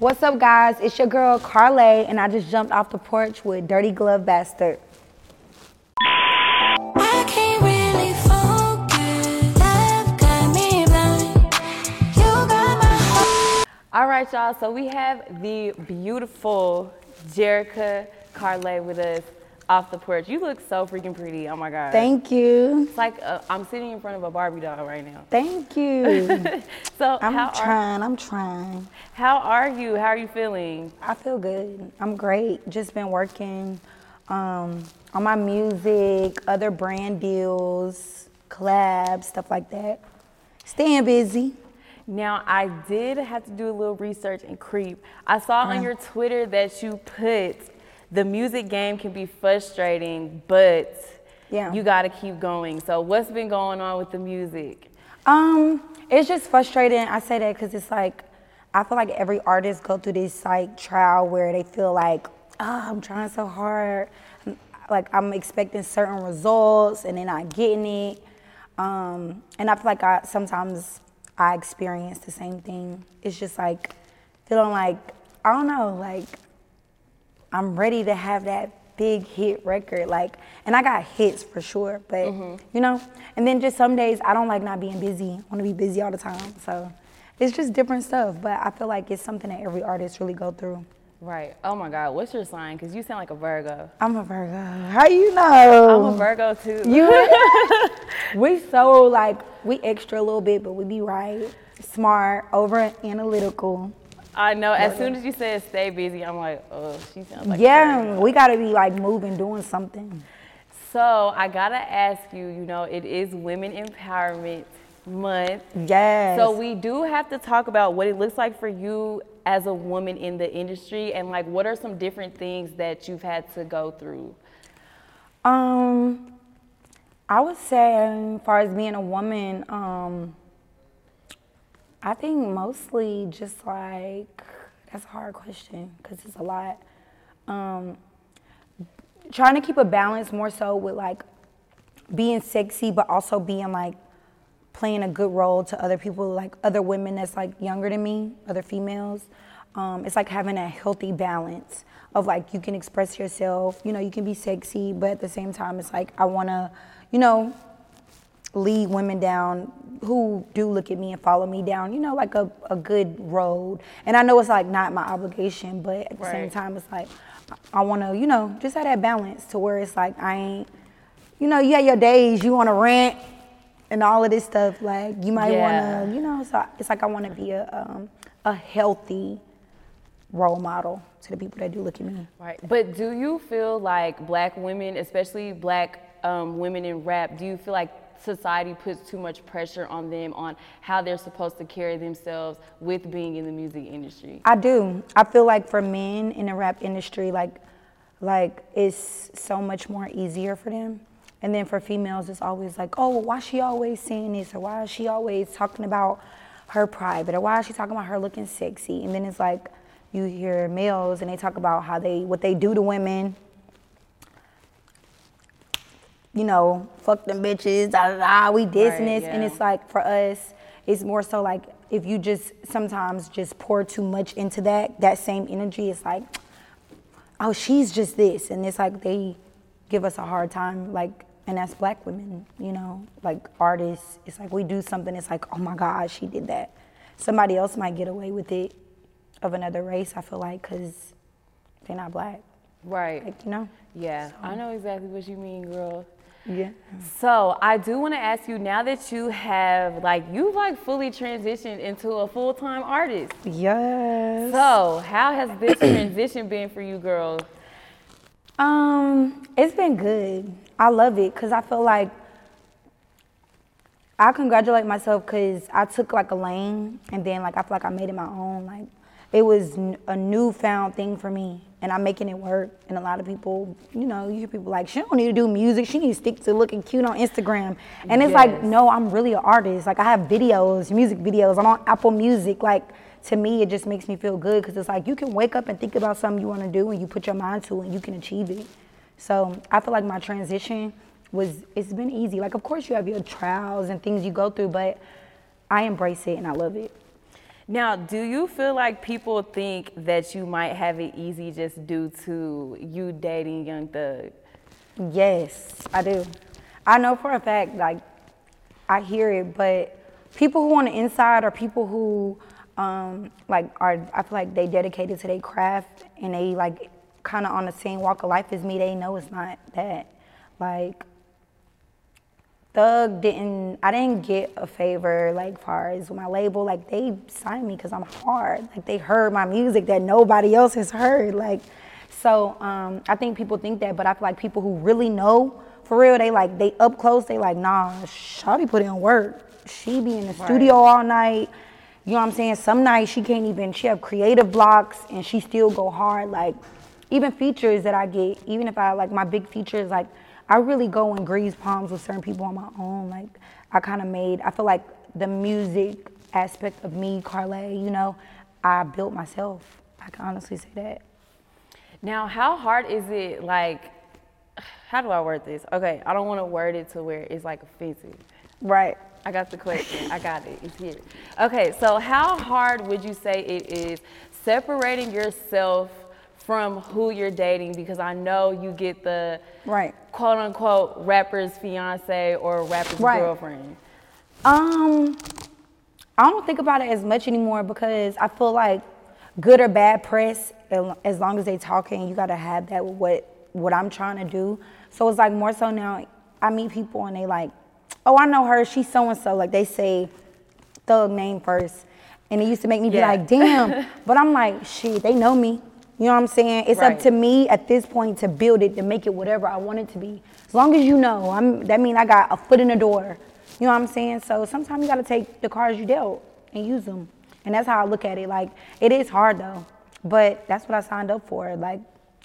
What's up, guys? It's your girl Karlae, and I just jumped off the porch with Dirty Glove Bastard. Really focus. Love got me blind. You got my heart. All right, y'all. So we have the beautiful Jerica Karlae with us off the porch. You look so freaking pretty. Oh my god. Thank you. It's like uh, I'm sitting in front of a Barbie doll right now. Thank you. So I'm how are, trying. I'm trying. how are you? How are you feeling? I feel good. I'm great. Just been working um, on my music, other brand deals, collabs, stuff like that. Staying busy. Now I did have to do a little research and creep. I saw on your Twitter that you put the music game can be frustrating, but Yeah. you got to keep going. So what's been going on with the music? Um, it's just frustrating. I say that because it's like I feel like every artist go through this like trial where they feel like, oh, I'm trying so hard, like I'm expecting certain results and they're not getting it. Um, and I feel like I sometimes I experience the same thing. It's just like feeling like I don't know, like I'm ready to have that big hit record. Like, and I got hits for sure, but mm-hmm. you know, and then just some days I don't like not being busy. I want to be busy all the time. So it's just different stuff. But I feel like it's something that every artist really go through. Right. Oh my God. What's your sign? Because you sound like a Virgo. I'm a Virgo. How you know? I'm a Virgo too. You, we so like we extra a little bit, but we be right, smart, over analytical. I know. As soon as you said stay busy, I'm like, oh, she sounds like. yeah, we gotta be like moving, doing something. So I gotta ask you. You know, it is Women Empowerment Month. Yes. So we do have to talk about what it looks like for you as a woman in the industry, and like, what are some different things that you've had to go through? Um, I would say, as far as being a woman, um, I think mostly just like that's a hard question because it's a lot. Um, trying to keep a balance more so with like being sexy, but also being like playing a good role to other people, like other women that's like younger than me, other females. Um, it's like having a healthy balance of like you can express yourself, you know, you can be sexy, but at the same time, it's like I wanna, you know, lead women down who do look at me and follow me down, you know, like a, a good road. And I know it's like not my obligation, but at the same time, it's like I wanna, you know, just have that balance to where it's like I ain't, you know, you have your days, you wanna rant and all of this stuff. Like you might Yeah. wanna, you know, so it's like I wanna be a, um, a healthy role model to the people that do look at me. Right. But do you feel like black women, especially black um, women in rap, do you feel like society puts too much pressure on them on how they're supposed to carry themselves with being in the music industry? I do. I feel like for men in the rap industry, like, like it's so much more easier for them. And then for females, it's always like, oh, well, why she always saying this, or why is she always talking about her private, or why is she talking about her looking sexy? And then it's like, you hear males and they talk about how they what they do to women. You know, fuck them bitches, da da da. We dissing Right, this, and it's like for us, it's more so like if you just sometimes just pour too much into that that same energy, it's like, oh, she's just this, and it's like they give us a hard time, like, and that's black women, you know, like artists. It's like we do something, it's like, oh my God, she did that, somebody else might get away with it of another race. I feel like because they're not black, Right. like you know. Yeah, I know exactly what you mean, girl. Yeah. So I do want to ask you now that you have like you've like fully transitioned into a full time artist. Yes. So how has this transition been for you, girls? Um, it's been good. I love it because I feel like I congratulate myself because I took like a lane and then like I feel like I made it my own. Like it was a newfound thing for me and I'm making it work. And a lot of people, you know, you hear people like, she don't need to do music. She needs to stick to looking cute on Instagram. And it's like, no, I'm really an artist. Like I have videos, music videos. I'm on Apple Music. Like to me, it just makes me feel good because it's like you can wake up and think about something you want to do and you put your mind to it and you can achieve it. So I feel like my transition was, it's been easy. Like, of course, you have your trials and things you go through, but I embrace it and I love it. Now, do you feel like people think that you might have it easy just due to you dating Young Thug? Yes, I do. I know for a fact, like, I hear it, but people who on the inside are people who, um, like, are, I feel like they dedicated to their craft and they, like, kind of on the same walk of life as me. They know it's not that. Like, Thug didn't, I didn't get a favor, like, far as my label. Like, they signed me because I'm hard. Like, they heard my music that nobody else has heard. Like, so um, I think people think that, but I feel like people who really know, for real, they like, they up close, they like, nah, Shawty put in work. She be in the studio all night. You know what I'm saying? Some nights she can't even, she have creative blocks and she still go hard. Like, even features that I get, even if I like my big features, like I really go and grease palms with certain people on my own. Like I kind of made, I feel like the music aspect of me, Karlae, you know, I built myself. I can honestly say that. Now, how hard is it like how do I word this? Okay, I don't want to word it to where it's like offensive. Right. I got the question. I got it. It's here. Okay, so how hard would you say it is separating yourself from who you're dating? Because I know you get the Right. Quote unquote rapper's fiance or rapper's Right. girlfriend. Um, I don't think about it as much anymore because I feel like good or bad press, as long as they talking, you gotta have that with what what I'm trying to do. So it's like more so now. I meet people and they like, oh, I know her. She's so and so. Like they say, thug name first, and it used to make me be like, damn. but I'm like, shit, they know me. You know what I'm saying? It's Right. up to me at this point to build it to make it whatever I want it to be. As long as you know, I'm. That mean I got a foot in the door. You know what I'm saying? So sometimes you got to take the cards you dealt and use them. And that's how I look at it. Like it is hard though, but that's what I signed up for. Like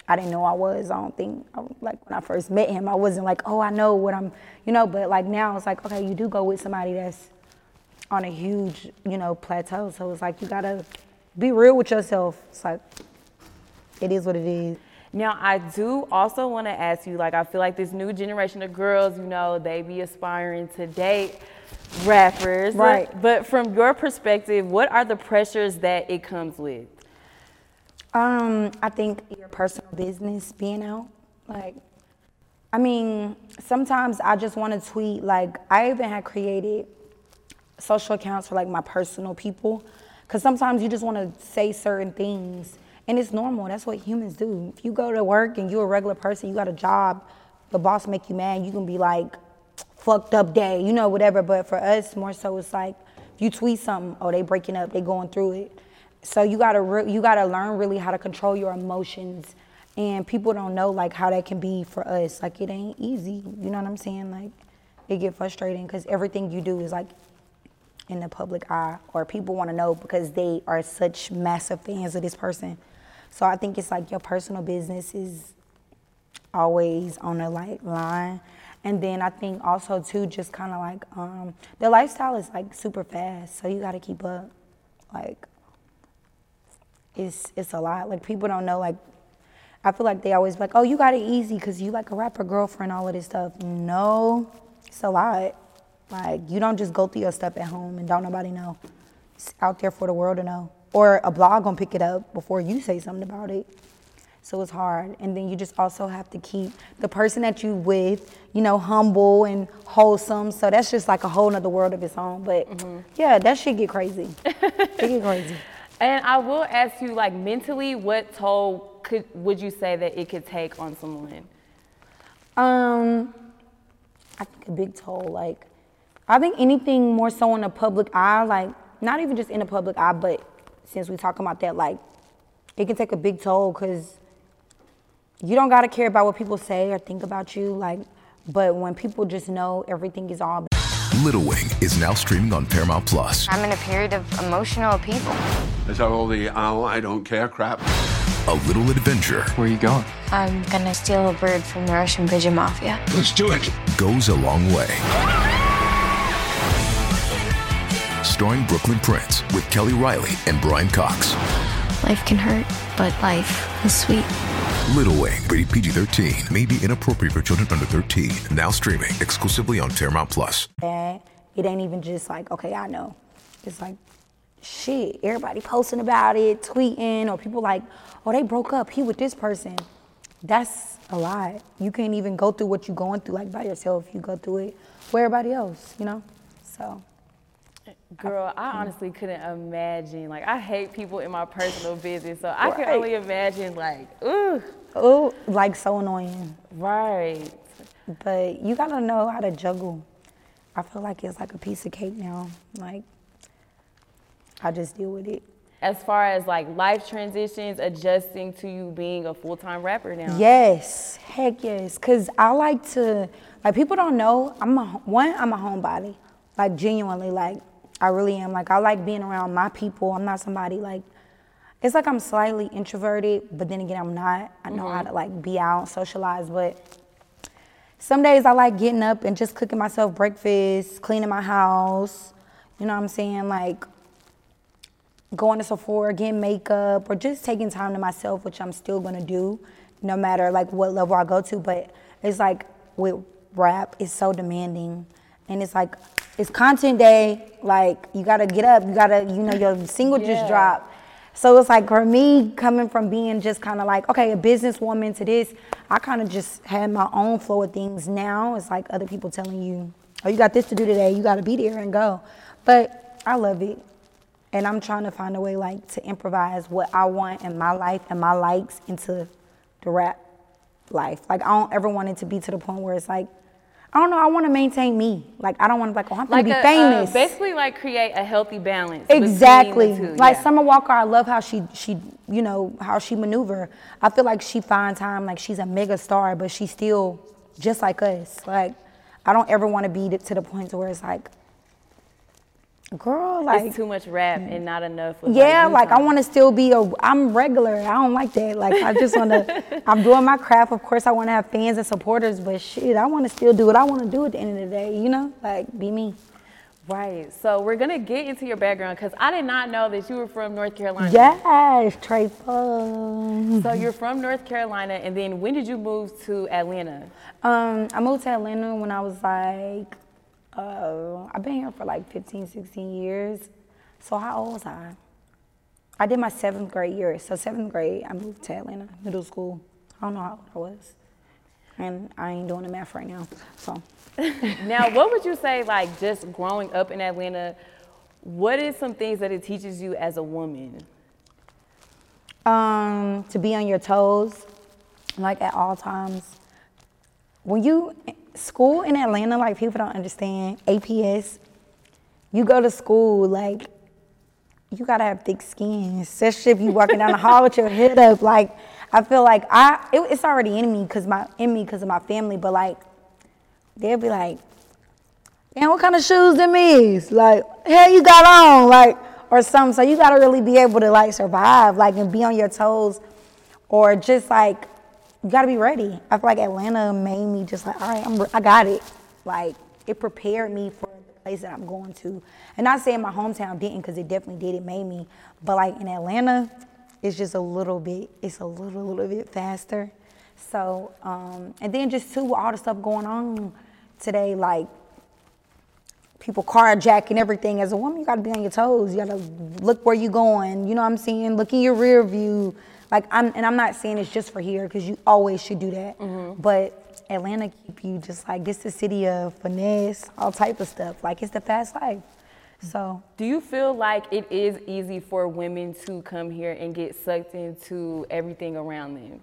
I didn't know I was. I don't think I, like when I first met him, I wasn't like, oh, I know what I'm. You know, but like now it's like, okay, you do go with somebody that's on a huge, you know, plateau. So it's like you gotta be real with yourself. It's like it is what it is. Now, I do also want to ask you, like, I feel like this new generation of girls, you know, they be aspiring to date rappers. Right. But from your perspective, what are the pressures that it comes with? Um, I think your personal business being out. Like, I mean, sometimes I just want to tweet. Like, I even had created social accounts for like my personal people, because sometimes you just want to say certain things, and it's normal. That's what humans do. If you go to work and you're a regular person, you got a job, the boss make you mad, you can be like, fucked up day, you know, whatever. But for us, more so, it's like if you tweet something, oh, they breaking up, they going through it. So you gotta re- you gotta learn really how to control your emotions, and people don't know like how that can be for us. Like it ain't easy. You know what I'm saying? Like it get frustrating because everything you do is like in the public eye, or people want to know because they are such massive fans of this person. So I think it's like your personal business is always on the like line. And then I think also too, just kind of like um, the lifestyle is like super fast, so you got to keep up. Like it's it's a lot. Like people don't know. Like I feel like they always like, oh, you got it easy because you like a rapper girlfriend, all of this stuff. No, it's a lot. Like you don't just go through your stuff at home and don't nobody know. It's out there for the world to know, or a blog gonna pick it up before you say something about it. So it's hard. And then you just also have to keep the person that you with, you know, humble and wholesome. So that's just like a whole nother world of its own. But yeah, that shit get crazy. it get crazy. And I will ask you, like mentally, what toll could would you say that it could take on someone? Um, I think a big toll. Like, I think anything more so in the public eye, like not even just in the public eye, but since we talking about that, like it can take a big toll because you don't gotta care about what people say or think about you. Like, but when people just know everything is all Little Wing is now streaming on Paramount Plus. I'm in a period of emotional upheaval. Is that all the oh, I don't care crap? A little adventure Where are you going? I'm gonna steal a bird from the Russian pigeon mafia. Let's do it. goes a long way. Starring Brooklynn Prince with Kelly Reilly and Brian Cox. Life can hurt, but life is sweet. Little Wing, rated PG 13, may be inappropriate for children under 13. Now streaming exclusively on Paramount Plus. bad. It ain't even just like, okay, I know. It's like, shit, everybody posting about it, tweeting, or people like, oh, they broke up, he with this person. That's a lot. You can't even go through what you're going through like by yourself. You go through it with everybody else, you know? So, Girl, I honestly couldn't imagine. Like, I hate people in my personal business, so I can Right. only imagine, like, ooh, oh, like so annoying. right. But you gotta know how to juggle. I feel like it's like a piece of cake now. Like, I just deal with it. As far as like life transitions, adjusting to you being a full time rapper now. Yes, heck yes. Cause I like to, like people don't know. I'm a one. I'm a homebody. Like genuinely, like I really am. Like I like being around my people. I'm not somebody like. It's like I'm slightly introverted, but then again, I'm not. I know how mm-hmm. to like be out, socialize, but some days I like getting up and just cooking myself breakfast, cleaning my house. You know what I'm saying? Like going to Sephora, getting makeup, or just taking time to myself, which I'm still gonna do, no matter like what level I go to. But it's like with rap, it's so demanding, and it's like it's content day. Like you gotta get up, you gotta, you know, your single just Yeah. dropped. So it's like for me, coming from being just kind of like, okay, a businesswoman to this, I kind of just had my own flow of things. Now it's like other people telling you, oh, you got this to do today, you got to be there and go. But I love it. And I'm trying to find a way like to improvise what I want in my life and my likes into the rap life. Like I don't ever want it to be to the point where it's like, I don't know, I want to maintain me. Like I don't want to like, oh, I'm gonna be a- uh, famous. basically, like create a healthy balance. Exactly. two, Like yeah. Summer Walker, I love how she she you know how she maneuver. I feel like she finds time. Like she's a mega star, but she's still just like us. Like I don't ever want to be to the point to where it's like, girl, like it's too much rap and not enough. With, yeah, you like I want to still be a. I'm regular. I don't like that. Like I just want to. I'm doing my craft. Of course, I want to have fans and supporters, but shit, I want to still do what I want to do at the end of the day. You know, like be me. Right. So we're gonna get into your background because I did not know that you were from North Carolina. Yes, Trey Fun. So you're from North Carolina, and then when did you move to Atlanta? Um, I moved to Atlanta when I was like, uh, I've been here for like 15, 16 years. So how old was I? I did my seventh grade year. So seventh grade, I moved to Atlanta, middle school. I don't know how old I was. And I ain't doing the math right now. So Now, what would you say, like, just growing up in Atlanta? What is some things that it teaches you as a woman? um, to be on your toes, like at all times. When you school in Atlanta, like people don't understand APS. You go to school like you gotta have thick skin, especially if you walking down the hall with your head up. Like I feel like I it, it's already in me because my in me because of my family, but like they'll be like, "Man, what kind of shoes them is? Like, hell you got on, like, or something." So you gotta really be able to like survive, like, and be on your toes, or just like you gotta be ready. I feel like Atlanta made me just like, all right, I'm, I got it. Like, it prepared me for the place that I'm going to. And not saying my hometown didn't, because it definitely did. It made me, but like in Atlanta, it's just a little bit. It's a little, little bit faster. So, um, and then just too, all the stuff going on today, like people carjacking everything. As a woman, you gotta be on your toes. You gotta look where you're going. You know what I'm saying? Look in your rear view. Like I'm, and I'm not saying it's just for here because you always should do that. Mm-hmm. But Atlanta keep you just like it's the city of finesse, all type of stuff. Like it's the fast life. So Do you feel like it is easy for women to come here and get sucked into everything around them?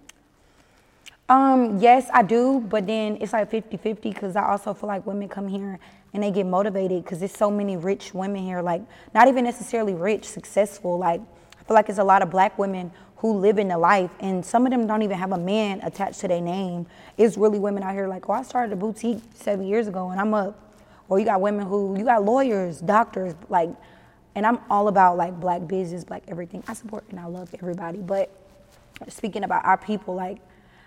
Um, yes, I do, but then it's like 50-50 because I also feel like women come here and they get motivated because there's so many rich women here, like not even necessarily rich, successful. Like I feel like there's a lot of black women who live in the life and some of them don't even have a man attached to their name. It's really women out here like, oh, I started a boutique seven years ago and I'm up. Or you got women who, you got lawyers, doctors, like, and I'm all about like black business, black everything. I support and I love everybody, but speaking about our people, like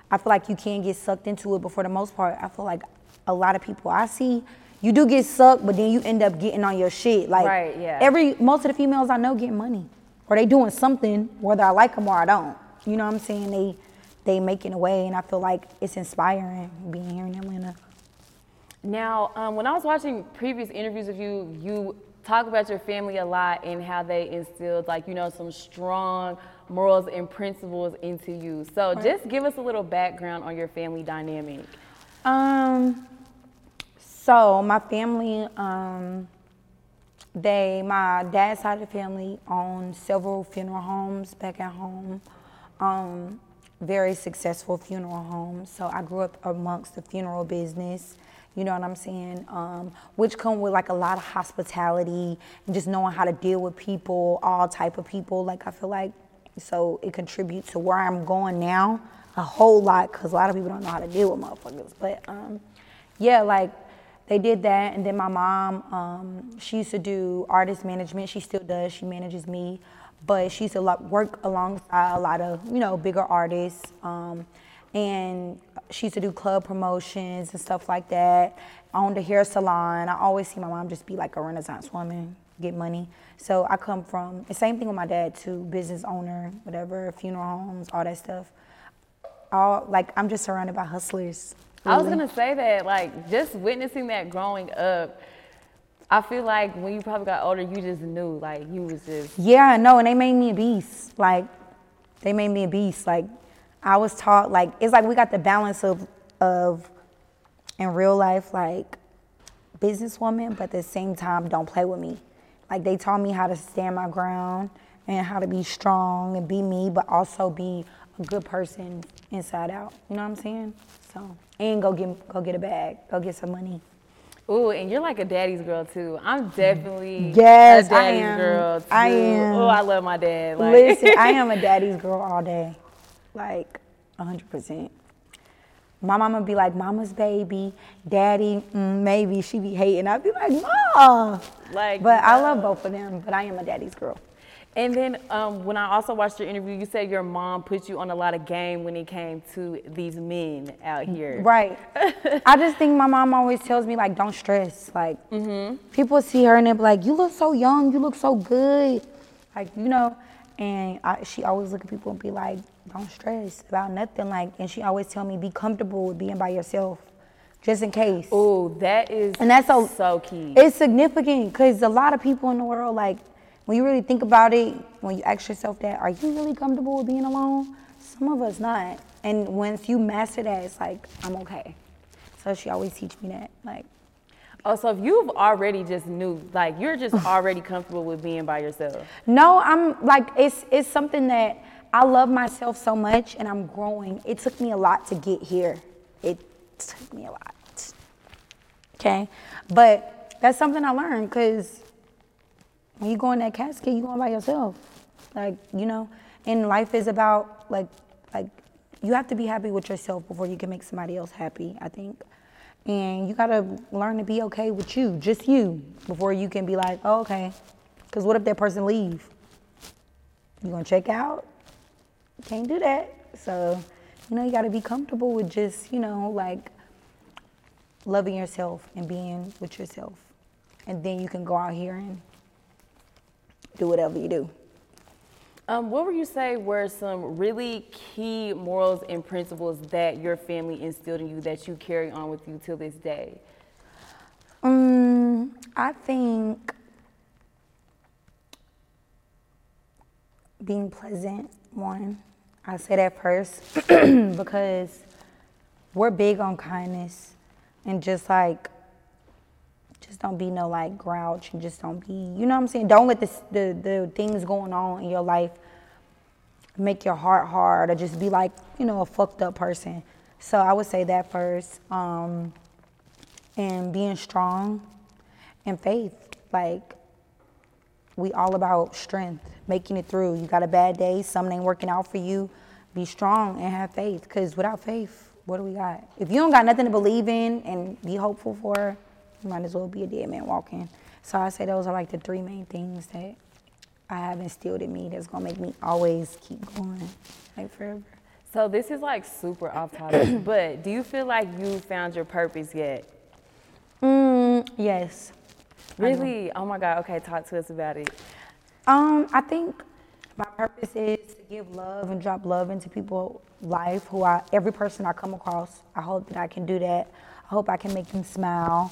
I feel like you can get sucked into it, but for the most part, I feel like a lot of people I see, you do get sucked, but then you end up getting on your shit. Like Right, yeah. every most of the females I know get money, or they doing something, whether I like them or I don't. You know what I'm saying? They they making a way, and I feel like it's inspiring being here in Atlanta. Now, um, when I was watching previous interviews of you, you talk about your family a lot and how they instilled, like, you know, some strong morals and principles into you. So just give us a little background on your family dynamic. Um, so my family, um, they, my dad's side of the family owned several funeral homes back at home. Um, very successful funeral homes. So I grew up amongst the funeral business. You know what I'm saying? Um, which come with like a lot of hospitality and just knowing how to deal with people, all type of people. Like I feel like so it contributes to where I'm going now a whole lot because a lot of people don't know how to deal with motherfuckers. But um, yeah, like they did that, and then my mom, um, she used to do artist management. She still does. She manages me, but she used to work alongside a lot of you know bigger artists. Um, and she used to do club promotions and stuff like that. Owned a hair salon. I always see my mom just be like a Renaissance woman, get money. So I come from the same thing with my dad too, business owner, whatever, funeral homes, all that stuff. All like I'm just surrounded by hustlers. I was gonna say that, like, just witnessing that growing up, I feel like when you probably got older, you just knew, like, you was just Yeah, no, and they made me a beast. Like, they made me a beast. Like, I was taught like it's like we got the balance of of in real life like businesswoman, but at the same time don't play with me. Like they taught me how to stand my ground and how to be strong and be me, but also be good person inside out. You know what I'm saying? So and go get go get a bag, go get some money. Ooh, and you're like a daddy's girl too. I'm definitely Yes, a I daddy's am. girl too. I am. Oh, I love my dad. Like, Listen, I am a daddy's girl all day, like 100%. My mama be like, mama's baby, daddy, mm, maybe. She be hating. I'd be like, ma. Like, But I love both of them, but I am a daddy's girl. And then um, when I also watched your interview, you said your mom put you on a lot of game when it came to these men out here. Right. I just think my mom always tells me, like, don't stress. Like, people see her and they're like, you look so young, you look so good. Like, you know, and I, she always look at people and be like, don't stress about nothing. Like, and she always tell me, be comfortable with being by yourself, just in case. Oh, that is And that's so, so key. It's significant because a lot of people in the world, like, when you really think about it, when you ask yourself that, are you really comfortable with being alone? Some of us not. And once you master that, it's like, I'm okay. So she always teach me that. Like, Oh, so if you've already just knew, like you're just already comfortable with being by yourself. no, I'm like, it's it's something that I love myself so much and I'm growing. It took me a lot to get here. It took me a lot. Okay? But that's something I learned because when you go in that casket, you going by yourself. Like, you know, and life is about like like you have to be happy with yourself before you can make somebody else happy, I think. And you gotta learn to be okay with you, just you, before you can be like, oh, okay. Cause what if that person leave? You gonna check out? Can't do that. So, you know, you gotta be comfortable with just, you know, like loving yourself and being with yourself. And then you can go out here and do whatever you do. Um, what would you say were some really key morals and principles that your family instilled in you that you carry on with you till this day? Um, I think being pleasant, one. I say that first because we're big on kindness and just like just don't be no like grouch and just don't be you know what I'm saying don't let the the things going on in your life make your heart hard or just be like you know a fucked up person so I would say that first um, and being strong and faith like we all about strength, making it through. You got a bad day, something ain't working out for you. Be strong and have faith. Cause without faith, what do we got? If you don't got nothing to believe in and be hopeful for, might as well be a dead man walking. So I say those are like the three main things that I have instilled in me that's gonna make me always keep going, like forever. So this is like super off topic, but do you feel like you found your purpose yet? Mm, yes. Really? Oh my God. Okay, talk to us about it. Um, I think my purpose is to give love and drop love into people's life. Who I, every person I come across, I hope that I can do that. I hope I can make them smile.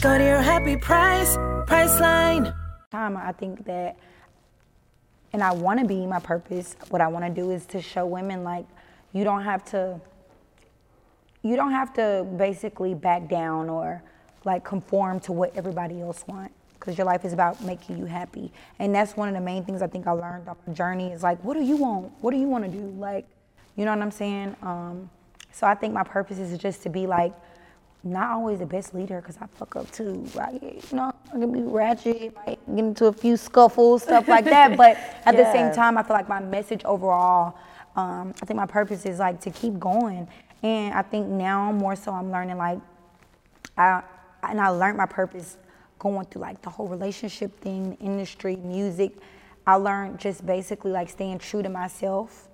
Go to your happy price, Priceline. time i think that and i want to be my purpose. What i want to do is to show women like you don't have to you don't have to basically back down or like conform to what everybody else want because your life is about making you happy. And that's one of the main things i think i learned on the journey is like what do you want? What do you want to do? Like you know what i'm saying? Um, so i think my purpose is just to be like not always the best leader because I fuck up too. Like, you know, I can be ratchet, might get into a few scuffles, stuff like that. But at the same time, I feel like my message overall, um, I think my purpose is like to keep going. And I think now more so I'm learning like, I, and I learned my purpose going through like the whole relationship thing, industry, music. I learned just basically like staying true to myself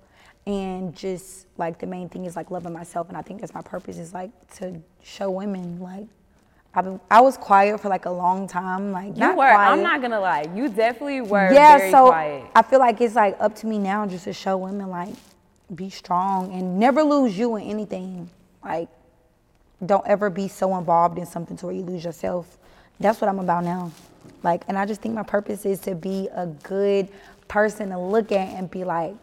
and just like the main thing is like loving myself and i think that's my purpose is like to show women like I've been, i was quiet for like a long time like You not were. I'm not gonna lie. You definitely were yeah so quiet. i feel like it's like up to me now just to show women like be strong and never lose you in anything like don't ever be so involved in something to where you lose yourself that's what i'm about now like and i just think my purpose is to be a good person to look at and be like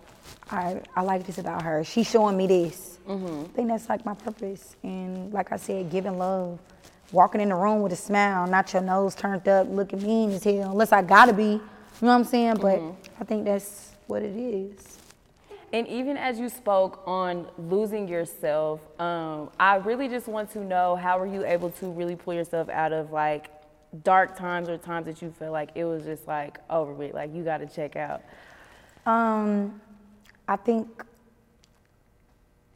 I, I like this about her. She's showing me this. I think that's like my purpose. And like I said, giving love. Walking in the room with a smile, not your nose turned up, looking mean as hell, unless I gotta be. You know what I'm saying? But I think that's what it is. And even as you spoke on losing yourself, um, I really just want to know how were you able to really pull yourself out of like dark times or times that you felt like it was just like over with, like you got to check out. Um, I think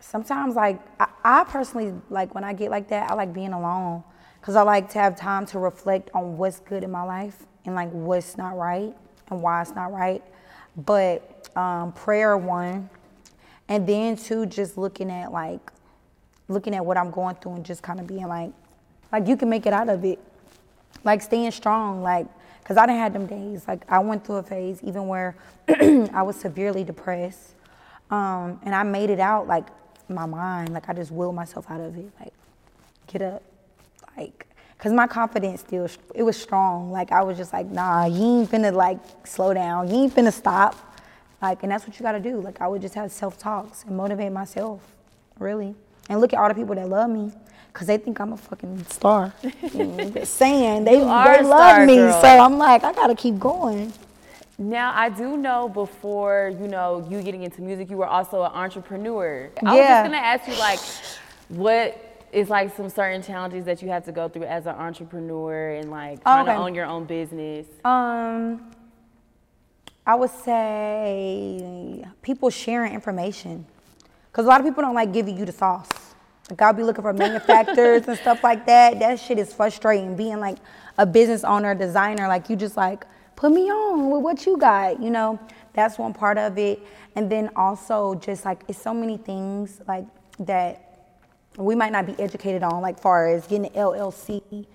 sometimes like I, I personally like when I get like that, I like being alone because I like to have time to reflect on what's good in my life and like what's not right and why it's not right. But um, prayer one, and then two, just looking at like looking at what I'm going through and just kind of being like, like you can make it out of it like staying strong like because i didn't had them days like i went through a phase even where i was severely depressed um, and i made it out like my mind like i just willed myself out of it like get up like because my confidence still it was strong. Like i was just like nah you ain't finna like slow down. You ain't finna stop. Like and that's what you gotta do. Like i would just have self-talks and motivate myself really. And look at all the people that love me because they think i'm a fucking star. Saying they, they love star, me. girl. so i'm like i gotta keep going Now I do know before you know you getting into music, you were also an entrepreneur. I was just gonna ask you like, what is like some certain challenges that you have to go through as an entrepreneur and like trying to own your own business? Um, I would say people sharing information, because a lot of people don't like giving you the sauce. Like I'll be looking for manufacturers and stuff like that. That shit is frustrating. Being like a business owner, designer, like you just like put me on with what you got. You know, that's one part of it. And then also just like it's so many things like that we might not be educated on, like far as getting an LLC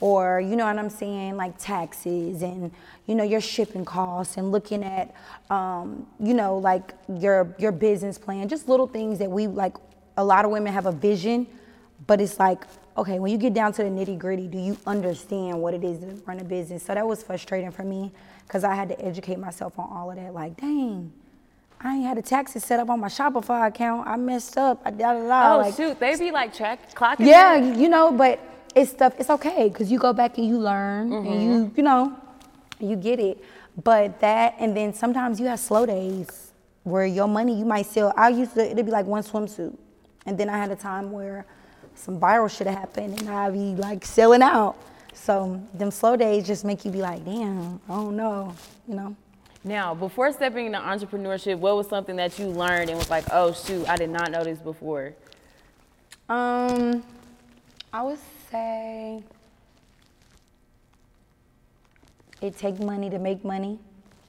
or you know what I'm saying, like taxes and you know your shipping costs and looking at um, you know like your your business plan, just little things that we like. A lot of women have a vision, but it's like okay, when you get down to the nitty gritty, do you understand what it is to run a business? So that was frustrating for me because I had to educate myself on all of that. Like, dang, I ain't had the taxes set up on my Shopify account. I messed up. I da da da. Oh like, shoot, they be like track clocking. yeah, that? you know, but it's stuff. It's okay because you go back and you learn and mm-hmm. you, you know, you get it. But that, and then sometimes you have slow days where your money you might sell. I used to it'd be like one swimsuit, and then I had a time where some viral shit happened and I be like selling out. So them slow days just make you be like, damn, I don't know, you know. Now, before stepping into entrepreneurship, what was something that you learned and was like, oh shoot, I did not know this before? Um, I would say it takes money to make money.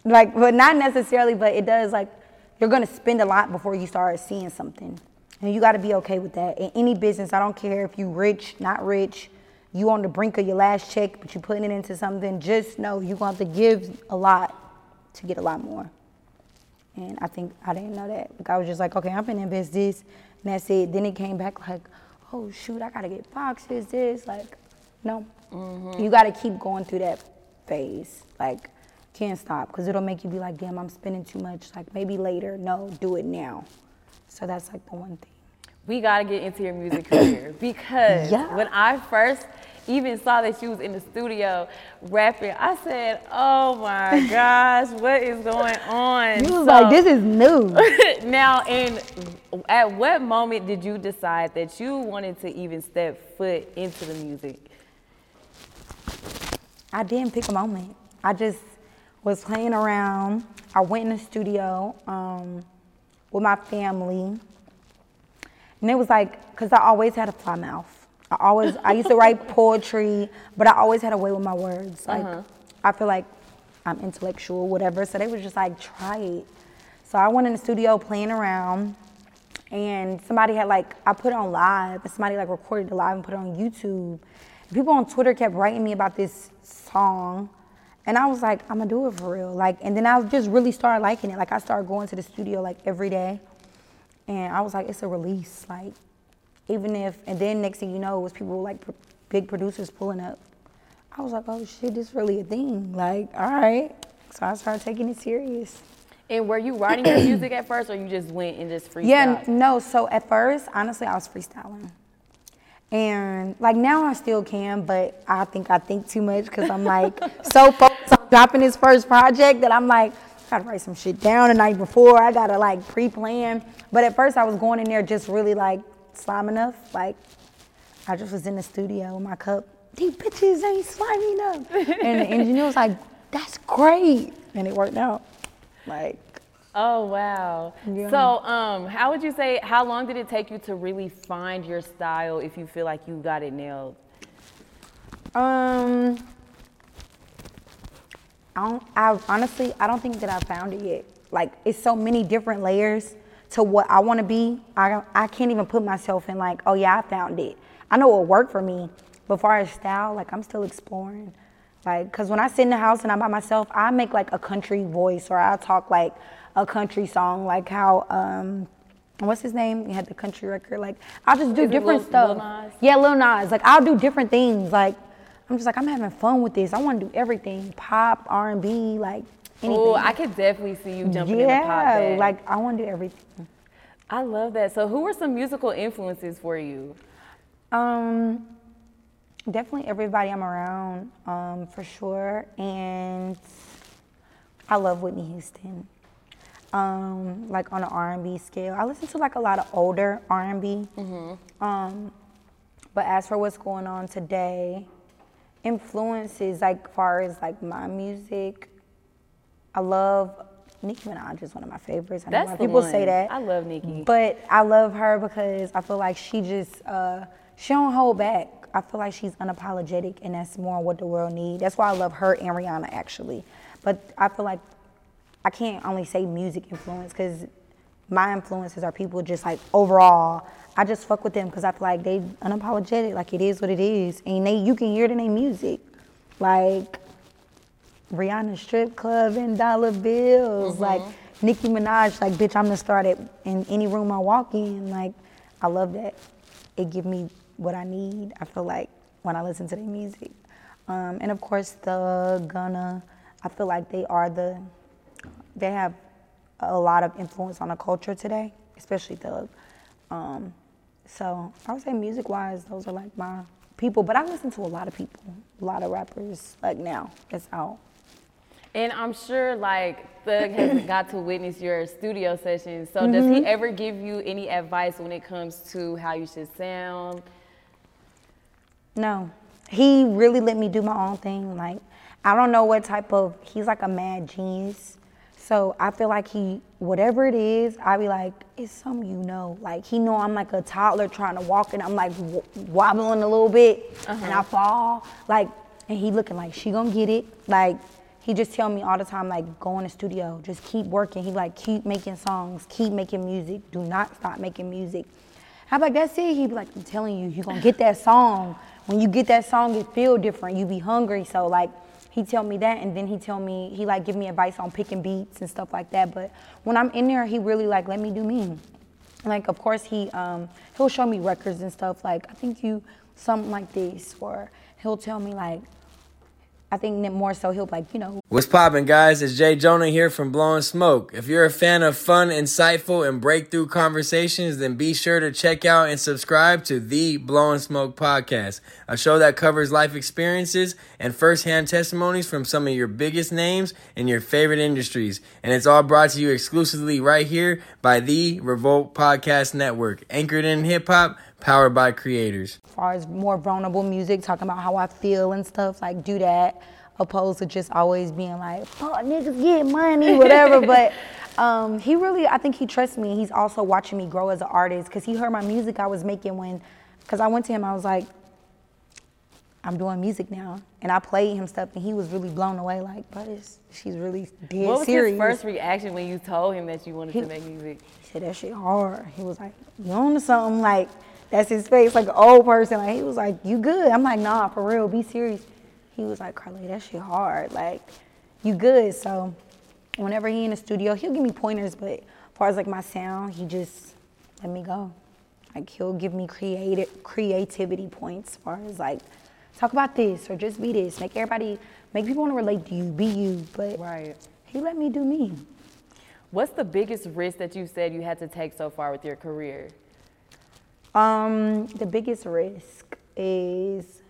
Like, but not necessarily, but it does like you're gonna spend a lot before you start seeing something. And you gotta be okay with that. In any business, I don't care if you rich, not rich, you on the brink of your last check, but you're putting it into something, just know you're gonna have to give a lot to get a lot more. And I think I didn't know that. Like I was just like, okay, I'm gonna invest this, and that's it. Then it came back like, oh shoot, I gotta get boxes, this, like, no. Mm-hmm. You gotta keep going through that phase. Like, can't stop, because it'll make you be like, damn, I'm spending too much. Like maybe later. No, do it now. So that's like the one thing. We gotta get into your music career because Yeah. when I first even saw that you was in the studio rapping, I said, "Oh my gosh, what is going on?" You was like, this is new. now, and at what moment did you decide that you wanted to even step foot into the music? I didn't pick a moment. I just was playing around. I went in the studio um, with my family. And it was like, because I always had a fly mouth. I always, I used to write poetry, but I always had a way with my words. Like, uh-huh. I feel like I'm intellectual, whatever. So they was just like, try it. So I went in the studio playing around, and somebody had like, I put it on live, and somebody like recorded the live and put it on YouTube. And people on Twitter kept writing me about this song, and I was like, I'm gonna do it for real. Like, and then I just really started liking it. Like, I started going to the studio like every day, and I was like, it's a release. Like, even if, and then next thing you know, it was people like pr- big producers pulling up. I was like, oh shit, this really a thing. Like, all right. So I started taking it serious. And were you writing your music at first, or you just went and just freestyled? Yeah, no. So at first, honestly, I was freestyling, and like now I still can, but I think I think too much because I'm like so focused on dropping this first project that I'm like, gotta write some shit down the night before. I gotta like pre-plan. But at first, I was going in there just really like slime enough. Like I just was in the studio with my cup. These bitches ain't slimy enough, and the engineer was like, "That's great," and it worked out. Like. Oh wow. Yeah. So, um, how would you say? How long did it take you to really find your style? If you feel like you got it nailed. Um, I don't. I honestly, I don't think that I found it yet. Like, it's so many different layers to what I want to be. I I can't even put myself in like, oh yeah, I found it. I know it will work for me, but far as style, like I'm still exploring. Like, cause when I sit in the house and I'm by myself, I make like a country voice or I talk like a country song, like how um, what's his name? He had the country record. Like, I'll just do Is different Lil- stuff. Lil? Yeah, Lil Nas. Like I'll do different things. Like I'm just like I'm having fun with this. I want to do everything: pop, R&B, like anything. Oh, I could definitely see you jumping in the pop yeah, bag. like I want to do everything. I love that. So, who were some musical influences for you? Um, definitely everybody I'm around, um, for sure. And I love Whitney Houston. Um, like on an R&B scale, I listen to like a lot of older R&B. Um, but as for what's going on today, influences like far as like my music, I love Nicki Minaj is one of my favorites. I That's the people one. say that. I love Nicki. But I love her because I feel like she just uh, she don't hold back. I feel like she's unapologetic, and that's more what the world needs. That's why I love her and Rihanna actually. But I feel like I can't only say music influence because my influences are people just like overall. I just fuck with them because I feel like they unapologetic, like it is what it is, and they you can hear it in their music, like Rihanna strip club and dollar bills, like Nicki Minaj, like bitch, I'm gonna start it in any room I walk in. Like I love that. It give me what I need. I feel like when I listen to their music, um, and of course the Gunna. I feel like they are the they have a lot of influence on the culture today, especially Thug. Um, so I would say music wise, those are like my people. But I listen to a lot of people, a lot of rappers like now that's out. And I'm sure like Thug has got to witness your studio sessions. So does he Mhm. ever give you any advice when it comes to how you should sound? No, he really let me do my own thing. Like I don't know what type of he's like a mad genius. So I feel like he whatever it is, I be like it's something you know. Like he know I'm like a toddler trying to walk and I'm like w- wobbling a little bit and I uh-huh. fall. Like and he looking like she gonna get it. Like he just tell me all the time like go in the studio, just keep working. He like keep making songs, keep making music. Do not stop making music. I'm like, that's it. He be like, I'm telling you, you gonna get that song. When you get that song, it feel different. You be hungry. So like, he tell me that, and then he tell me he like give me advice on picking beats and stuff like that. But when I'm in there, he really like let me do me. Like, of course, he um he'll show me records and stuff. Like, I think you something like this, or he'll tell me like, I think more so he'll like, you know, What's poppin', guys? It's Jay Jonah here from Blowing Smoke. If you're a fan of fun, insightful, and breakthrough conversations, then be sure to check out and subscribe to the Blowing Smoke podcast, a show that covers life experiences and firsthand testimonies from some of your biggest names in your favorite industries. And it's all brought to you exclusively right here by the Revolt Podcast Network, anchored in hip hop, powered by creators. as far as more vulnerable music, talking about how I feel and stuff, like do that, opposed to just always being like, fuck niggas get money, whatever. but um, he really, I think he trusts me. He's also watching me grow as an artist because he heard my music I was making when, because I went to him, I was like, I'm doing music now. And I played him stuff and he was really blown away, like, but it's, she's really dead serious. what was serious. his first reaction when you told him that you wanted He- to make music? He said that shit hard. He was like, you on to something? Like, that's his face, like an old person. Like, he was like, you good? I'm like, nah, for real, be serious. He was like, Karlae, that shit hard. Like, you good? So, whenever he in the studio, he'll give me pointers, but as far as like my sound, he just let me go. Like, he'll give me creative creativity points as far as like, talk about this or just be this. Make everybody, make people want to relate to you, be you. But right. he let me do me. What's the biggest risk that you said you had to take so far with your career? Um, the biggest risk is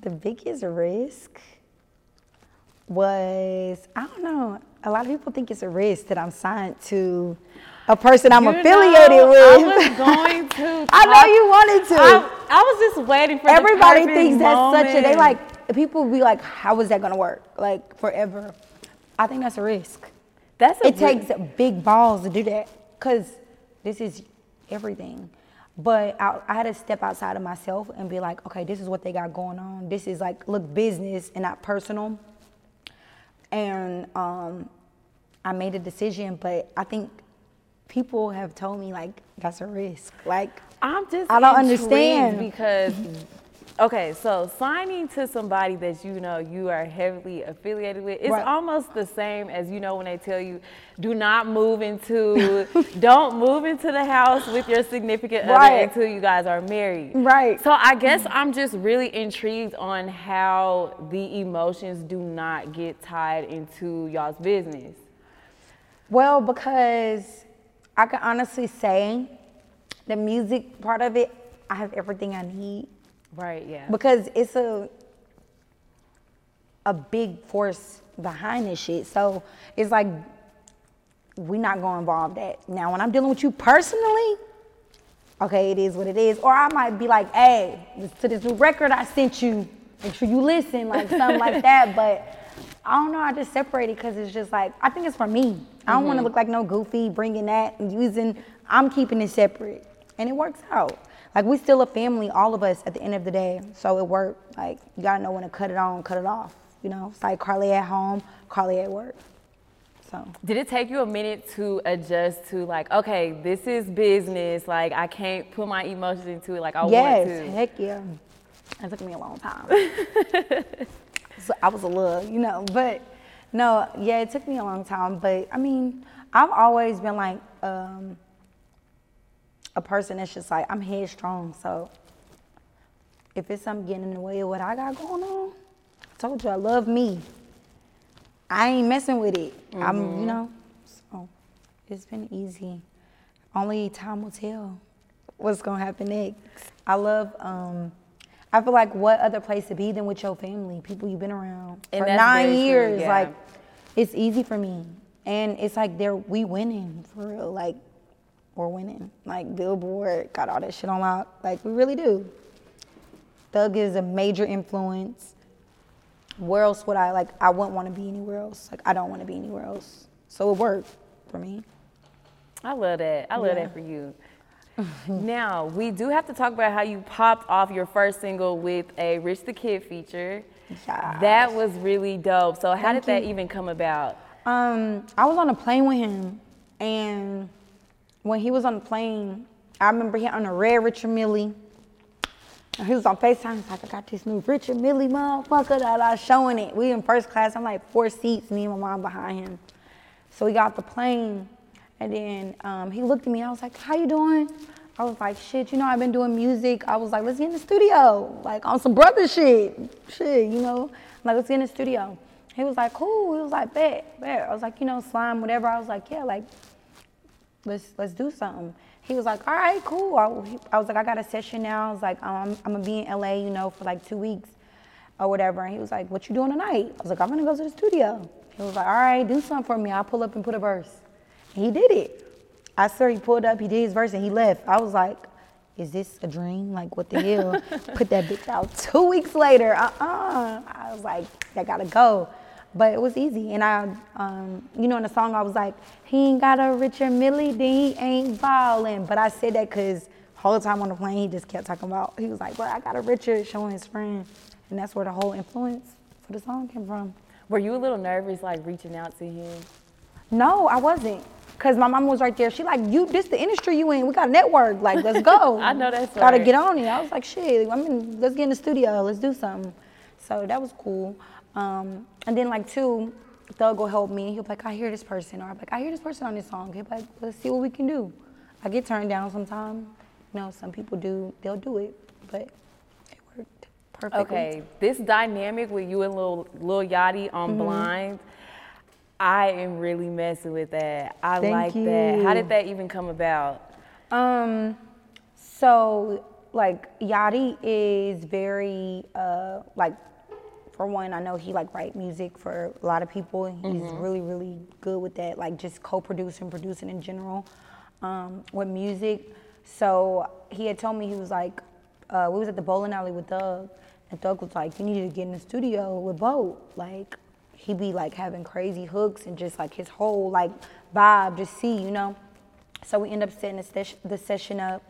the biggest risk was I don't know. A lot of people think it's a risk that I'm signed to a person I'm You affiliated know, with. I was going to. I know you wanted to. I, I was just waiting for Everybody thinks that's such a they like people be like, how is that gonna work? Like forever. I think that's a risk. That's a it takes big balls to do that because this is everything. But I, I had to step outside of myself and be like, okay, this is what they got going on. This is like look business and not personal. And um, I made a decision, but I think people have told me like that's a risk. Like I'm just I don't understand. because okay, so signing to somebody that you know you are heavily affiliated with, it's Right. almost the same as you know when they tell you do not move into don't move into the house with your significant other Right. until you guys are married. Right. So I guess I'm just really intrigued on how the emotions do not get tied into y'all's business. Well, because I can honestly say the music part of it, I have everything I need. Right, yeah. Because it's a a big force behind this shit. So it's like we're not gonna involve that. Now when I'm dealing with you personally, okay, it is what it is. Or I might be like, hey, to this new record I sent you, make sure you listen, like something like that. But I don't know, I just separate it because it's just like, I think it's for me. I don't want to Mhm. look like no goofy bringing that and using, I'm keeping it separate. And it works out. Like we still a family, all of us at the end of the day. So it worked. Like you gotta know when to cut it on, cut it off. You know, it's like Karlae at home, Karlae at work. So Did it take you a minute to adjust to like, okay, this is business. Like I can't put my emotions into it like I yes, want to. Yes, heck yeah. It took me a long time. so I was a little, you know, but no, yeah, it took me a long time. But I mean, I've always been like um, a person that's just like I'm headstrong. So if it's something getting in the way of what I got going on, I told you I love me. I ain't messing with it. I'm, Mhm. you know, so it's been easy. Only time will tell what's gonna happen next. I love. um I feel like what other place to be than with your family, people you've been around And for nine very true, years. yeah. Like, it's easy for me, and it's like they're we winning for real. Like, we're winning. Like Billboard got all that shit on lock. Like we really do. Thug is a major influence. Where else would I like? I wouldn't want to be anywhere else. Like I don't want to be anywhere else. So it worked for me. I love that. I love Yeah. that for you. now, we do have to talk about how you popped off your first single with a Rich the Kid feature. That was really dope. So, how Thank did that you. even come about? Um, I was on a plane with him, and when he was on the plane, I remember he on a red Richard Mille. He was on FaceTime. He's like, I got this new Richard Mille motherfucker that I was showing it. We in first class. I'm like four seats, me and my mom behind him. So we got the plane, and then um, he looked at me. I was like, How you doing? I was like, Shit, you know, I've been doing music. I was like, Let's get in the studio, like on some brother shit, shit, you know, like let's get in the studio. He was like, Cool. He was like, Bet, bet. I was like, You know, slime, whatever. I was like, Yeah, like let's let's do something. He was like, all right, cool. I, I was like, I got a session now. I was like, um, I'm gonna be in LA, you know, for like two weeks or whatever. And he was like, what you doing tonight? I was like, I'm gonna go to the studio. He was like, all right, do something for me. I'll pull up and put a verse. And he did it. I swear he pulled up, he did his verse, and he left. I was like, is this a dream? Like, what the hell? put that bitch out two weeks later. Uh-uh. I was like, I gotta go. But it was easy. And I, um, you know, in the song, I was like, he ain't got a Richard Mille, then he ain't ballin'. But I said that because whole time on the plane, he just kept talking about, he was like, well, I got a Richard showing his friend. And that's where the whole influence for the song came from. Were you a little nervous, like reaching out to him? No, I wasn't. Cause my mom was right there. She like, you, this the industry you in. We got a network. Like, let's go. I know that's Gotta right. get on it. I was like, shit. I mean, let's get in the studio. Let's do something. So that was cool. Um, and then like two, Thug will help me. He'll be like, I hear this person, or I'm like, I hear this person on this song. He'll be like, let's see what we can do. I get turned down sometimes. You know, some people do. They'll do it, but it worked perfectly. Okay, this dynamic with you and Lil, Lil Yachty on Mhm. Blind, I am really messing with that. I Thank like that. How you. did that even come about? Um, so like Yachty is very uh like for one, I know he like write music for a lot of people. He's Mhm. really, really good with that, like just co-producing, producing in general, um, with music. So he had told me he was like, uh, we was at the bowling alley with Thug, and Thug was like, you need to get in the studio with Bo. Like, he be like having crazy hooks and just like his whole like vibe, just see, you know. So we end up setting the, ses- the session up,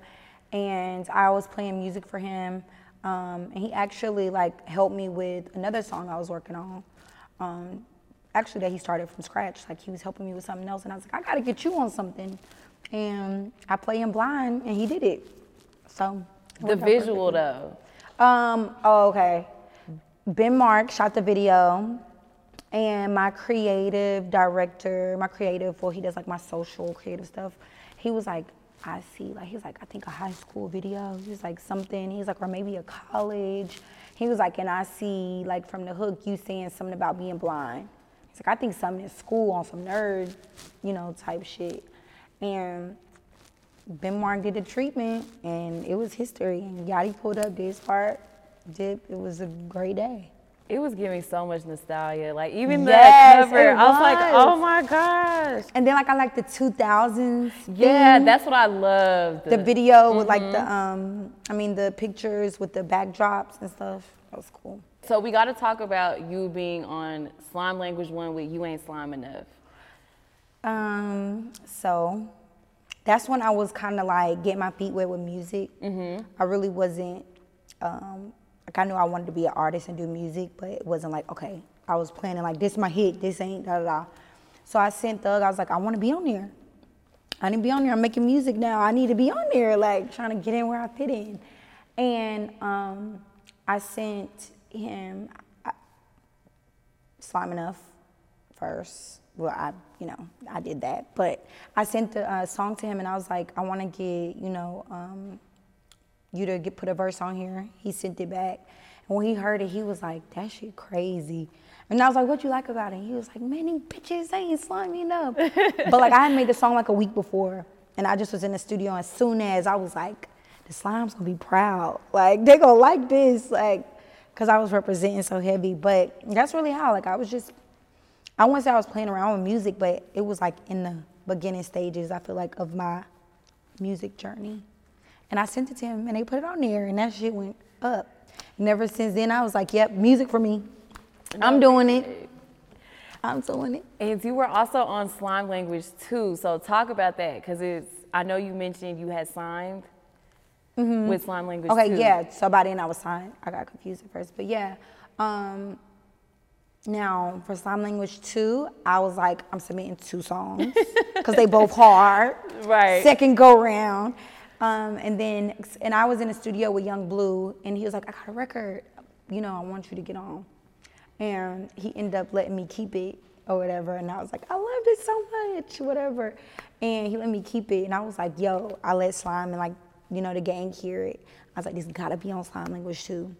and I was playing music for him. Um, and he actually like helped me with another song I was working on. Um, actually, that he started from scratch. Like he was helping me with something else, and I was like, I gotta get you on something. And I play him blind, and he did it. So it The visual perfectly. though. Um, oh, okay. Ben Mark shot the video, and my creative director, my creative, well, he does like my social creative stuff. He was like, I see, like, he's like, I think a high school video. He's like, something. He's like, or maybe a college. He was like, and I see, like, from the hook, you saying something about being blind. He's like, I think something in school on some nerd, you know, type shit. And Ben Mark did the treatment, and it was history. And Yachty pulled up, did his part, did. It was a great day. It was giving so much nostalgia. Like even the cover, I was like, oh my gosh. And then like I like the 2000s. Yeah, theme. that's what I loved. the video with like the um, I mean the pictures with the backdrops and stuff. That was cool. So we got to talk about you being on Slime Language One with You Ain't Slime Enough. Um, so that's when I was kind of like getting my feet wet with music. Mm-hmm. I really wasn't. Um, like I knew I wanted to be an artist and do music, but it wasn't like okay. I was planning like this is my hit, this ain't da da da. So I sent Thug. I was like, I want to be on there. I need to be on there. I'm making music now. I need to be on there, like trying to get in where I fit in. And um, I sent him I, Slime Enough first. Well, I, you know, I did that. But I sent the uh, song to him and I was like, I want to get, you know, um, you to get put a verse on here. He sent it back. And when he heard it, he was like, that shit crazy. And I was like, what you like about it? He was like, man, these bitches ain't slimy enough. but like I had made the song like a week before. And I just was in the studio as soon as I was like, the slime's gonna be proud. Like they gonna like this. Like, cause I was representing so heavy. But that's really how, like I was just I wouldn't say I was playing around with music, but it was like in the beginning stages, I feel like, of my music journey. And I sent it to him and they put it on there and that shit went up. And ever since then I was like, yep, music for me. I'm doing it. I'm doing it. And you were also on Slime Language 2. So talk about that because it's. I know you mentioned you had signed Mhm. with Slime Language Okay, too. yeah. So by then I was signed. I got confused at first, but yeah. Um, now for Slime Language two, I was like, I'm submitting two songs because they both hard. Right. Second go round, um, and then and I was in a studio with Yung Bleu, and he was like, I got a record. You know, I want you to get on, and he ended up letting me keep it or whatever. And I was like, I loved it so much, whatever. And he let me keep it, and I was like, Yo, I let Slime and like you know the gang hear it. I was like, this gotta be on Slime Language 2.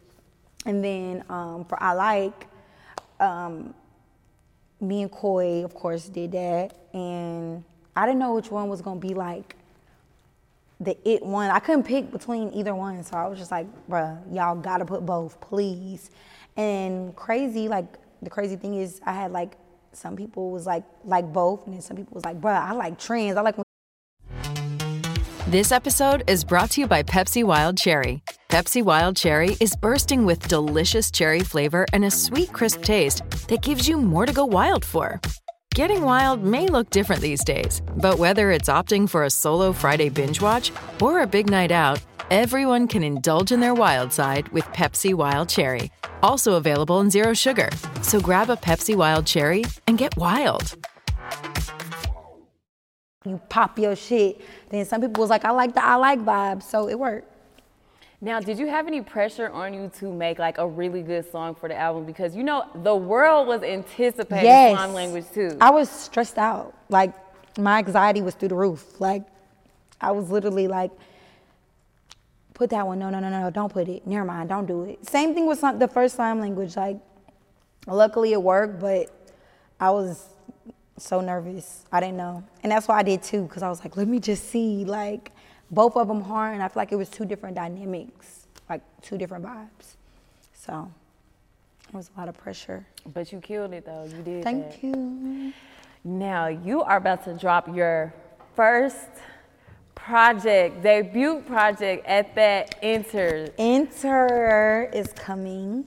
And then um, for I like, um, me and Coi, of course, did that, and I didn't know which one was gonna be like the it one. I couldn't pick between either one, so I was just like, bruh, y'all gotta put both, please. And crazy, like the crazy thing is, I had like some people was like like both, and then some people was like, bruh, I like trends. I like when This episode is brought to you by Pepsi Wild Cherry. Pepsi Wild Cherry is bursting with delicious cherry flavor and a sweet, crisp taste that gives you more to go wild for. Getting wild may look different these days, but whether it's opting for a solo Friday binge watch or a big night out, everyone can indulge in their wild side with Pepsi Wild Cherry. Also available in Zero Sugar. So grab a Pepsi Wild Cherry and get wild. you pop your shit. Then some people was like, I like the I like vibe, so it worked. Now, did you have any pressure on you to make like a really good song for the album? Because you know the world was anticipating Yes. Slime Language 2. I was stressed out. Like my anxiety was through the roof. Like I was literally like, put that one. No, no, no, no. Don't put it. Never mind. Don't do it. Same thing with some, the first slime language. Like, luckily it worked, but I was so nervous. I didn't know, and that's why I did too. Cause I was like, let me just see. Like, both of them hard, and I feel like it was two different dynamics, like two different vibes. So it was a lot of pressure. But you killed it though. You did. Thank that. you. Now you are about to drop your first project, debut project at that Enter. Enter is coming.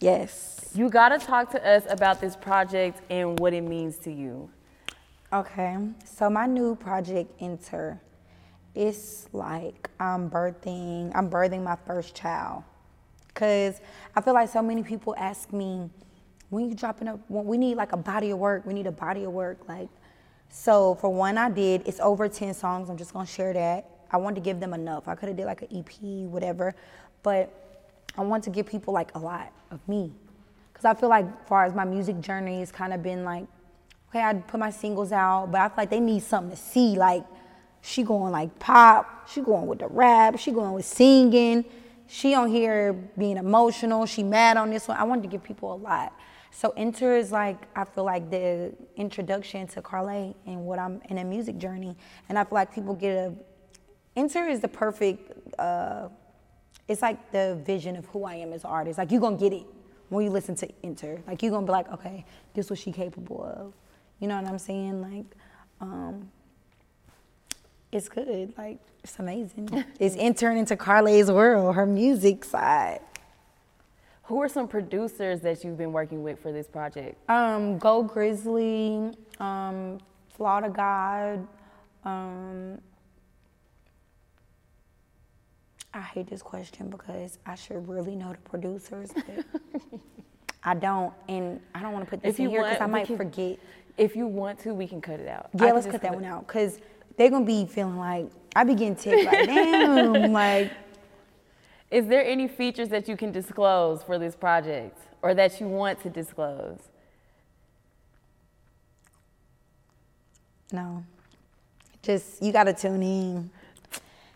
Yes. You gotta talk to us about this project and what it means to you. Okay. So my new project Enter, it's like I'm birthing. I'm birthing my first child. Cause I feel like so many people ask me, when you dropping up, we need like a body of work. We need a body of work. Like, so for one I did, it's over 10 songs. I'm just gonna share that. I wanted to give them enough. I could have did like an EP, whatever, but I want to give people like a lot of me. Cause I feel like, far as my music journey, it's kind of been like, okay, I put my singles out, but I feel like they need something to see. Like, she going like pop, she going with the rap, she going with singing, she on here being emotional, she mad on this one. I wanted to give people a lot. So Enter is like, I feel like the introduction to Karlae and what I'm in a music journey. And I feel like people get a, Enter is the perfect, uh, it's like the vision of who I am as an artist. Like, you're gonna get it when you listen to Enter. Like, you're gonna be like, okay, this is what she capable of. You know what I'm saying? Like, um, it's good. Like, it's amazing. it's entering into Karlae's world, her music side. Who are some producers that you've been working with for this project? Um, Go Grizzly, um, Flawed God, um, I hate this question because I should really know the producers, but I don't, and I don't want to put this If in you here because I might can- forget. If you want to, we can cut it out. Yeah, can let's cut that it- one out because they're gonna be feeling like I be getting ticked like damn, like Is there any features that you can disclose for this project or that you want to disclose? no, just you gotta tune in.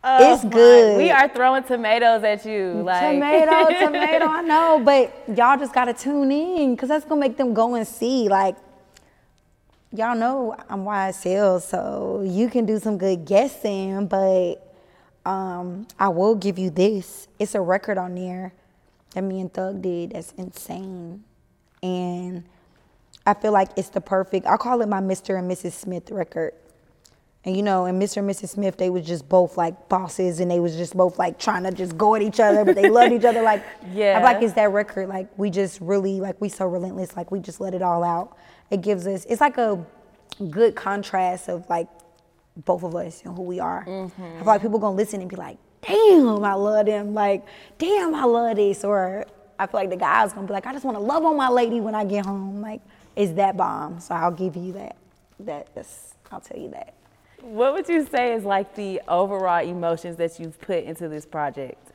Oh it's good. We are throwing tomatoes at you. Like tomato, tomato. I know, but y'all just gotta tune in because that's gonna make them go and see. Like, y'all know I'm YSL, so you can do some good guessing. But um, I will give you this. It's a record on there that me and Thug did. That's insane, and I feel like it's the perfect. I call it my Mr. and Mrs. Smith record. And you know, and Mr. and Mrs. Smith, they was just both like bosses, and they was just both like trying to just go at each other, but they loved each other. Like, yeah. I Yeah. feel like it's that record. Like, we just really like we so relentless. Like, we just let it all out. It gives us. It's like a good contrast of like both of us and who we are. I feel like people gonna listen and be like, "Damn, I love them." Like, "Damn, I love this." Or I feel like the guys gonna be like, "I just want to love on my lady when I get home." Like, it's that bomb. So I'll give you that. That that's. I'll tell you that. What would you say is like the overall emotions that you've put into this project?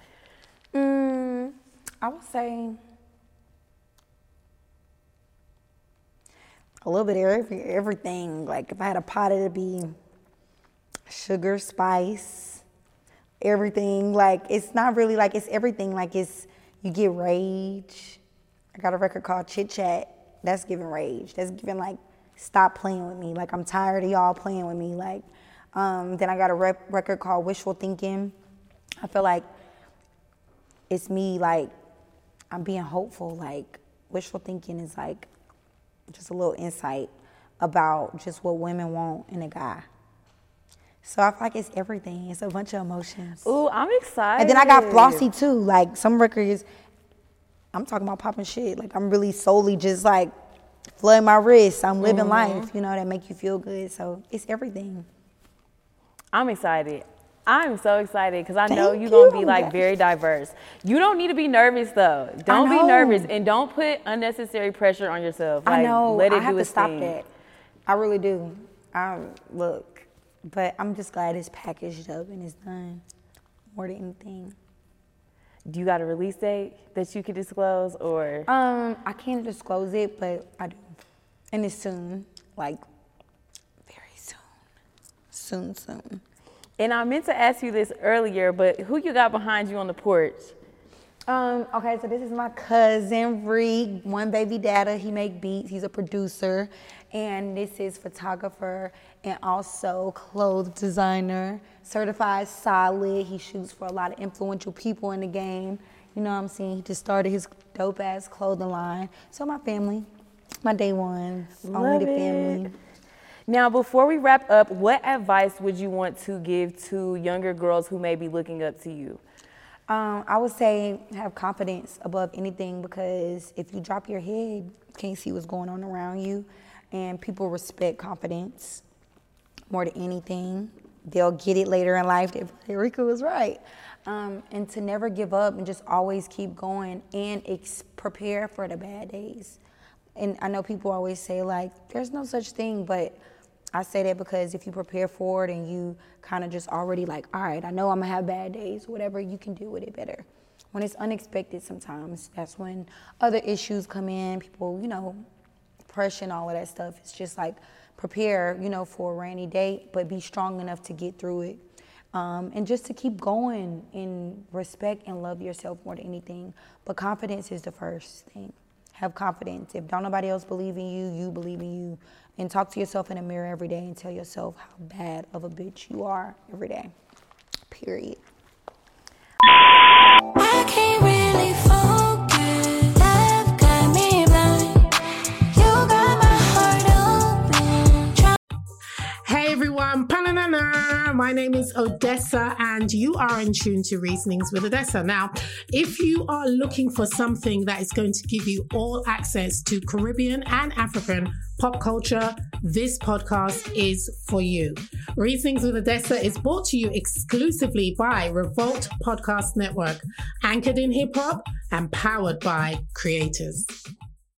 Mm, I would say a little bit of every, everything. Like if I had a pot, it'd be sugar, spice, everything. Like it's not really like it's everything. Like it's you get rage. I got a record called Chit Chat. That's giving rage. That's giving like stop playing with me. Like I'm tired of y'all playing with me. Like um, then I got a rep- record called Wishful Thinking. I feel like it's me like I'm being hopeful. Like wishful thinking is like just a little insight about just what women want in a guy. So I feel like it's everything. It's a bunch of emotions. Ooh, I'm excited. And then I got flossy too. Like some records, I'm talking about popping shit. Like I'm really solely just like flooding my wrists. I'm living Mhm. life, you know, that make you feel good. So it's everything. I'm excited. I'm so excited because I know you're gonna you. be like very diverse. You don't need to be nervous though. Don't be nervous and don't put unnecessary pressure on yourself. I know. Let it I do have to stop thing. that. I really do. I look, but I'm just glad it's packaged up and it's done. More than anything. Do you got a release date that you could disclose or? Um, I can't disclose it, but I do, and it's soon. Like very soon. Soon, soon. And I meant to ask you this earlier, but who you got behind you on the porch? Um, okay, so this is my cousin Reed, one baby dada. He make beats. He's a producer, and this is photographer and also clothes designer, certified solid. He shoots for a lot of influential people in the game. You know what I'm saying? He just started his dope ass clothing line. So my family, my day ones, only the family. it. Now, before we wrap up, what advice would you want to give to younger girls who may be looking up to you? Um, I would say have confidence above anything because if you drop your head, you can't see what's going on around you. And people respect confidence more than anything. They'll get it later in life. They- Erika was right. Um, and to never give up and just always keep going and ex- prepare for the bad days. And I know people always say, like, there's no such thing, but I say that because if you prepare for it and you kind of just already like, all right, I know I'm gonna have bad days, whatever, you can deal with it better. When it's unexpected sometimes, that's when other issues come in, people, you know, pressure and all of that stuff. It's just like prepare, you know, for a rainy day, but be strong enough to get through it. Um, and just to keep going and respect and love yourself more than anything. But confidence is the first thing. Have confidence. If don't nobody else believe in you, you believe in you. And talk to yourself in the mirror every day and tell yourself how bad of a bitch you are every day. Period. Um, hey My name is Odessa, and you are in tune to Reasonings with Odessa. Now, if you are looking for something that is going to give you all access to Caribbean and African pop culture, this podcast is for you. Reasonings with Odessa is brought to you exclusively by Revolt Podcast Network, anchored in hip hop and powered by creators.